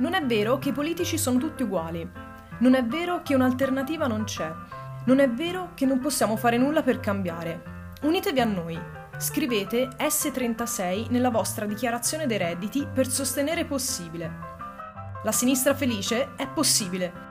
Non è vero che i politici sono tutti uguali. Non è vero che un'alternativa non c'è. Non è vero che non possiamo fare nulla per cambiare. Unitevi a noi. Scrivete S36 nella vostra dichiarazione dei redditi per sostenere possibile. La sinistra felice è possibile.